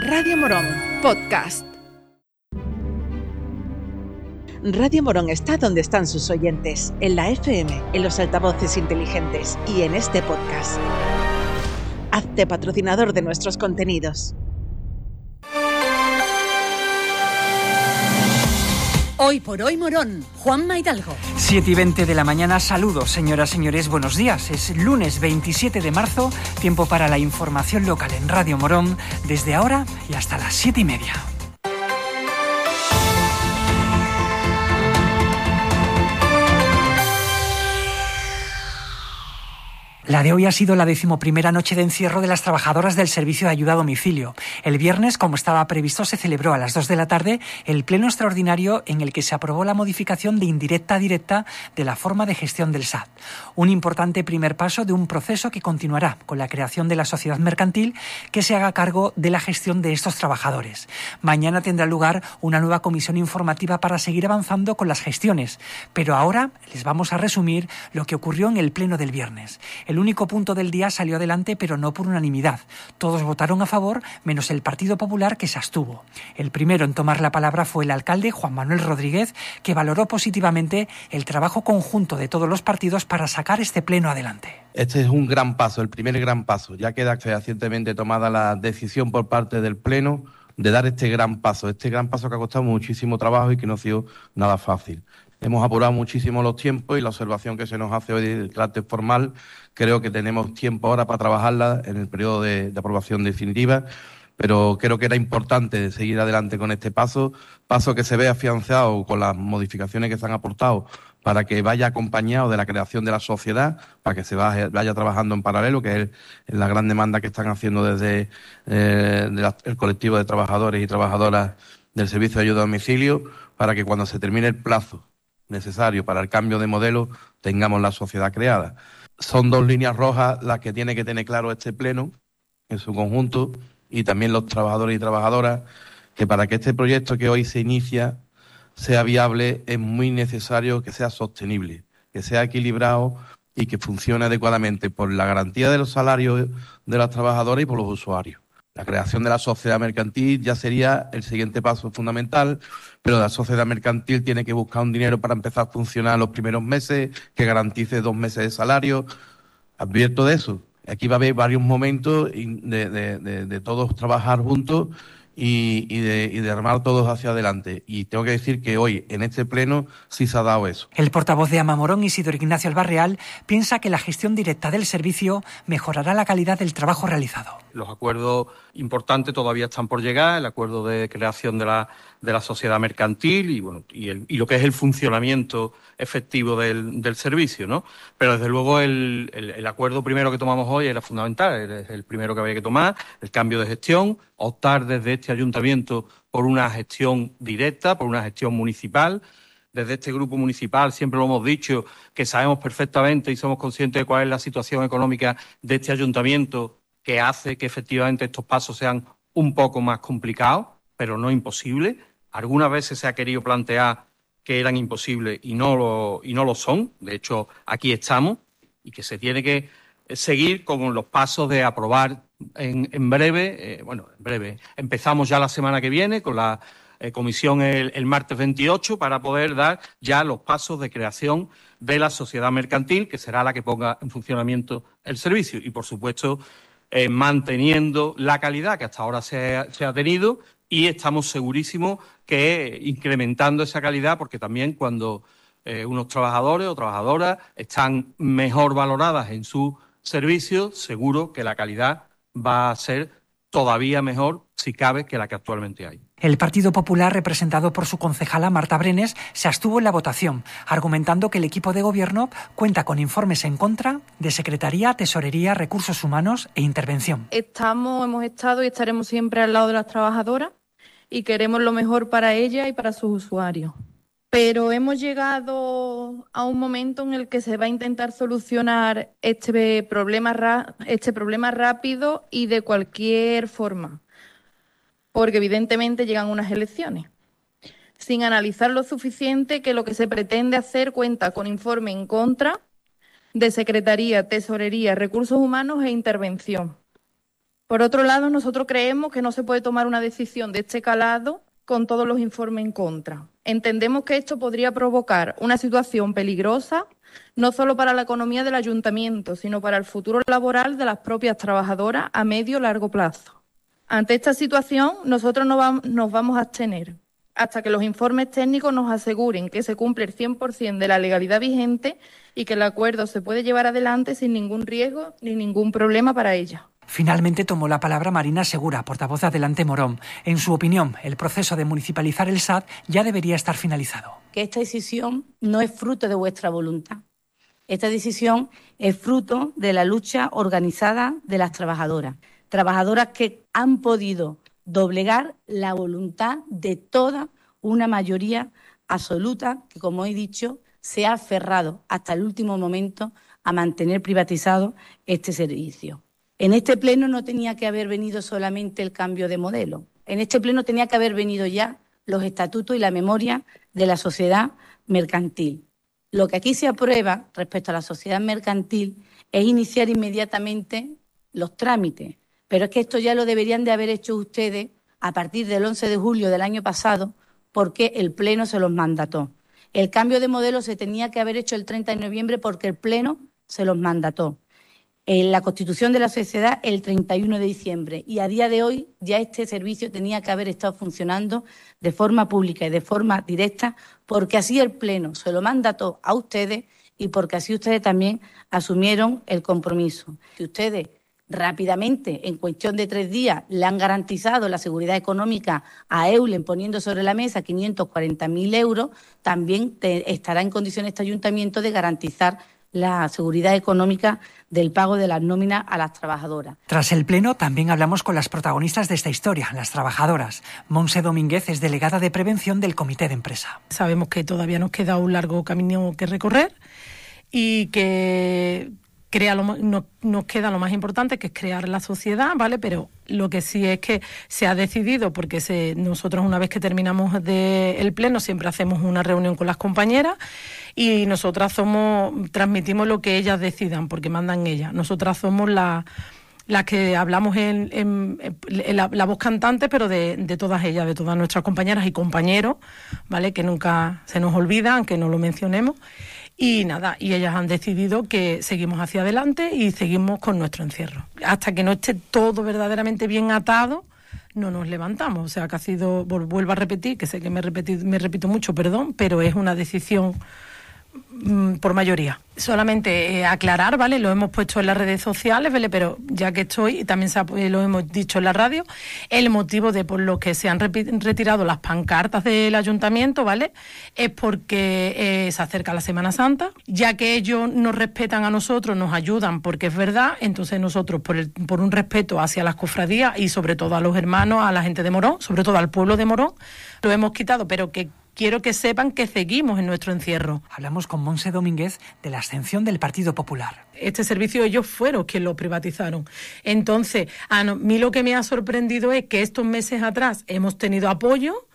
Radio Morón, podcast. Radio Morón está donde están sus oyentes, en la FM, en los altavoces inteligentes y en este podcast. Hazte patrocinador de nuestros contenidos. Hoy por hoy Morón, Juan Maidalgo. 7 y 20 de la mañana, saludos señoras, señores, buenos días. Es lunes 27 de marzo, tiempo para la información local en Radio Morón, desde ahora y hasta las 7 y media. La de hoy ha sido la decimoprimera noche de encierro de las trabajadoras del servicio de ayuda a domicilio. El viernes, como estaba previsto, se celebró a las 2 de la tarde el pleno extraordinario en el que se aprobó la modificación de indirecta a directa de la forma de gestión del SAT. Un importante primer paso de un proceso que continuará con la creación de la sociedad mercantil que se haga cargo de la gestión de estos trabajadores. Mañana tendrá lugar una nueva comisión informativa para seguir avanzando con las gestiones. Pero ahora les vamos a resumir lo que ocurrió en el pleno del viernes. Único punto del día salió adelante, pero no por unanimidad. Todos votaron a favor, menos el Partido Popular que se abstuvo. El primero en tomar la palabra fue el alcalde Juan Manuel Rodríguez, que valoró positivamente el trabajo conjunto de todos los partidos para sacar este pleno adelante. Este es un gran paso, el primer gran paso. Ya queda fehacientemente tomada la decisión por parte del pleno de dar este gran paso, este gran paso que ha costado muchísimo trabajo y que no ha sido nada fácil. Hemos apurado muchísimo los tiempos y la observación que se nos hace hoy de carácter formal, creo que tenemos tiempo ahora para trabajarla en el periodo de, aprobación definitiva, pero creo que era importante seguir adelante con este paso, paso que se ve afianzado con las modificaciones que se han aportado para que vaya acompañado de la creación de la sociedad, para que se vaya, trabajando en paralelo, que es la gran demanda que están haciendo desde eh, el colectivo de trabajadores y trabajadoras del Servicio de Ayuda a Domicilio, para que cuando se termine el plazo necesario para el cambio de modelo tengamos la sociedad creada. Son dos líneas rojas las que tiene que tener claro este Pleno en su conjunto y también los trabajadores y trabajadoras, que para que este proyecto que hoy se inicia sea viable es muy necesario que sea sostenible, que sea equilibrado y que funcione adecuadamente por la garantía de los salarios de los trabajadores y por los usuarios. La creación de la sociedad mercantil ya sería el siguiente paso fundamental, pero la sociedad mercantil tiene que buscar un dinero para empezar a funcionar los primeros meses, que garantice dos meses de salario. Advierto de eso. Aquí va a haber varios momentos de, de todos trabajar juntos y, de, y, de, armar todos hacia adelante. Y tengo que decir que hoy, en este pleno, sí se ha dado eso. El portavoz de Amamorón, Isidoro Ignacio Albarreal, piensa que la gestión directa del servicio mejorará la calidad del trabajo realizado. Los acuerdos importantes todavía están por llegar, el acuerdo de creación de la, de la sociedad mercantil y, bueno, y, el, y lo que es el funcionamiento efectivo del, del servicio, ¿no? Pero desde luego el, el, el, acuerdo primero que tomamos hoy era fundamental, es el primero que había que tomar, el cambio de gestión, optar desde este ayuntamiento por una gestión directa, por una gestión municipal. Desde este grupo municipal siempre lo hemos dicho que sabemos perfectamente y somos conscientes de cuál es la situación económica de este ayuntamiento que hace que efectivamente estos pasos sean un poco más complicados, pero no imposibles. Algunas veces se ha querido plantear que eran imposibles y no lo, y no lo son. De hecho, aquí estamos y que se tiene que seguir con los pasos de aprobar en, en breve, eh, bueno, en breve, empezamos ya la semana que viene con la eh, comisión el, el, martes 28 para poder dar ya los pasos de creación de la sociedad mercantil, que será la que ponga en funcionamiento el servicio. Y, por supuesto, eh, manteniendo la calidad que hasta ahora se, ha tenido y estamos segurísimos que incrementando esa calidad, porque también cuando eh, unos trabajadores o trabajadoras están mejor valoradas en su servicio, seguro que la calidad va a ser todavía mejor, si cabe, que la que actualmente hay. El Partido Popular, representado por su concejala Marta Brenes, se abstuvo en la votación, argumentando que el equipo de gobierno cuenta con informes en contra de Secretaría, Tesorería, Recursos Humanos e Intervención. Estamos, hemos estado y estaremos siempre al lado de las trabajadoras y queremos lo mejor para ellas y para sus usuarios pero hemos llegado a un momento en el que se va a intentar solucionar este problema, este problema rápido y de cualquier forma, porque evidentemente llegan unas elecciones, sin analizar lo suficiente que lo que se pretende hacer cuenta con informe en contra de Secretaría, Tesorería, Recursos Humanos e Intervención. Por otro lado, nosotros creemos que no se puede tomar una decisión de este calado con todos los informes en contra. Entendemos que esto podría provocar una situación peligrosa no solo para la economía del ayuntamiento, sino para el futuro laboral de las propias trabajadoras a medio y largo plazo. Ante esta situación, nosotros nos vamos a abstener hasta que los informes técnicos nos aseguren que se cumple el 100% de la legalidad vigente y que el acuerdo se puede llevar adelante sin ningún riesgo ni ningún problema para ella. Finalmente tomó la palabra Marina Segura, portavoz de Adelante Morón. En su opinión, el proceso de municipalizar el SAT ya debería estar finalizado. Que esta decisión no es fruto de vuestra voluntad. Esta decisión es fruto de la lucha organizada de las trabajadoras. Trabajadoras que han podido doblegar la voluntad de toda una mayoría absoluta que, como he dicho, se ha aferrado hasta el último momento a mantener privatizado este servicio. En este pleno no tenía que haber venido solamente el cambio de modelo. En este pleno tenía que haber venido ya los estatutos y la memoria de la sociedad mercantil. Lo que aquí se aprueba respecto a la sociedad mercantil es iniciar inmediatamente los trámites, pero es que esto ya lo deberían de haber hecho ustedes a partir del 11 de julio del año pasado porque el Pleno se los mandató. El cambio de modelo se tenía que haber hecho el 30 de noviembre porque el Pleno se los mandató en la constitución de la sociedad el 31 de diciembre y a día de hoy ya este servicio tenía que haber estado funcionando de forma pública y de forma directa porque así el Pleno se lo mandató a ustedes y porque así ustedes también asumieron el compromiso. Si ustedes rápidamente, en cuestión de tres días, le han garantizado la seguridad económica a Eulen poniendo sobre la mesa 540.000 euros, también estará en condiciones este ayuntamiento de garantizar la seguridad económica del pago de las nóminas a las trabajadoras. Tras el Pleno también hablamos con las protagonistas de esta historia, las trabajadoras. Monse Domínguez es delegada de prevención del Comité de Empresa. Sabemos que todavía nos queda un largo camino que recorrer y que crea no, nos queda lo más importante, que es crear la sociedad, ¿vale? Pero lo que sí es que se ha decidido, porque se, nosotros una vez que terminamos de el pleno siempre hacemos una reunión con las compañeras y nosotras somos, transmitimos lo que ellas decidan, porque mandan ellas. Nosotras somos las las que hablamos en, la, voz cantante, pero de, de, todas ellas, de todas nuestras compañeras y compañeros, ¿vale? Que nunca se nos olvida, aunque no lo mencionemos. Y nada, y ellas han decidido que seguimos hacia adelante y seguimos con nuestro encierro. Hasta que no esté todo verdaderamente bien atado, no nos levantamos. O sea, que ha sido, vuelvo a repetir, que sé que me, me repito mucho, perdón, pero es una decisión por mayoría. Solamente eh, aclarar, ¿vale? Lo hemos puesto en las redes sociales, ¿vale? Pero ya que estoy, y también eh, lo hemos dicho en la radio, el motivo de por lo que se han retirado las pancartas del ayuntamiento, ¿vale? Es porque eh, se acerca la Semana Santa, ya que ellos nos respetan a nosotros, nos ayudan porque es verdad, entonces nosotros por, el, por un respeto hacia las cofradías y sobre todo a los hermanos, a la gente de Morón, sobre todo al pueblo de Morón, lo hemos quitado, pero que quiero que sepan que seguimos en nuestro encierro. Hablamos con Monse Domínguez de la ascensión del Partido Popular. Este servicio ellos fueron quienes lo privatizaron. Entonces, a mí lo que me ha sorprendido es que estos meses atrás hemos tenido apoyo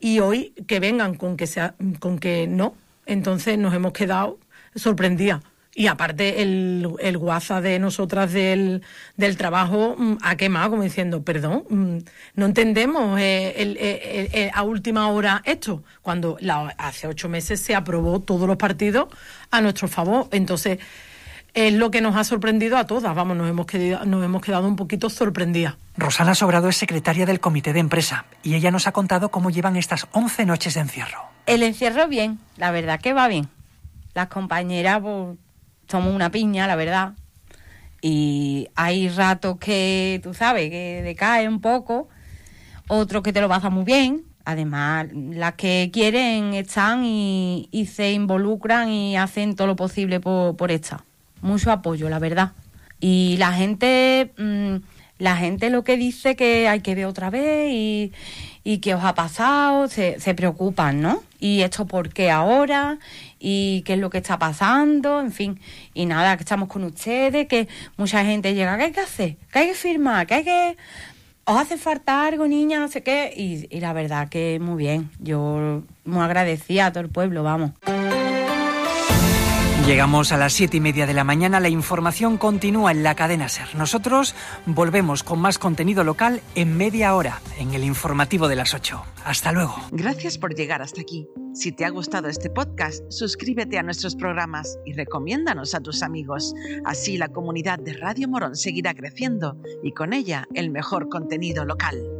y hoy que vengan con que, sea, con que no. Entonces nos hemos quedado sorprendidas. Y aparte el, el WhatsApp de nosotras del, del trabajo mm, ha quemado como diciendo, perdón, mm, no entendemos eh, eh, eh, a última hora esto, cuando hace ocho meses se aprobó todos los partidos a nuestro favor. Entonces, es lo que nos ha sorprendido a todas, vamos, nos hemos quedado, nos hemos quedado un poquito sorprendidas. Rosana Sobrado es secretaria del comité de empresa y ella nos ha contado cómo llevan estas 11 noches de encierro. El encierro bien, la verdad que va bien. Las compañeras... Pues, somos una piña, la verdad. Y hay ratos que, tú sabes, que decae un poco, otros que te lo pasan muy bien. Además, las que quieren están y, se involucran y hacen todo lo posible por, por esta. Mucho apoyo, la verdad. Y la gente, mm, la gente lo que dice que hay que ver otra vez y, y qué os ha pasado, se, se preocupan, ¿no? Y esto por qué ahora y qué es lo que está pasando, en fin. Y nada, que estamos con ustedes, que mucha gente llega, ¿qué hay que hacer? ¿Qué hay que firmar? ¿Qué hay que...? ¿Os hace falta algo, niña? No sé qué. Y, y la verdad que muy bien. Yo muy agradecida a todo el pueblo, vamos. Llegamos a las siete y media de la mañana. La información continúa en la cadena Ser. Nosotros volvemos con más contenido local en media hora, en el informativo de las 8. Hasta luego. Gracias por llegar hasta aquí. Si te ha gustado este podcast, suscríbete a nuestros programas y recomiéndanos a tus amigos. Así la comunidad de Radio Morón seguirá creciendo y con ella el mejor contenido local.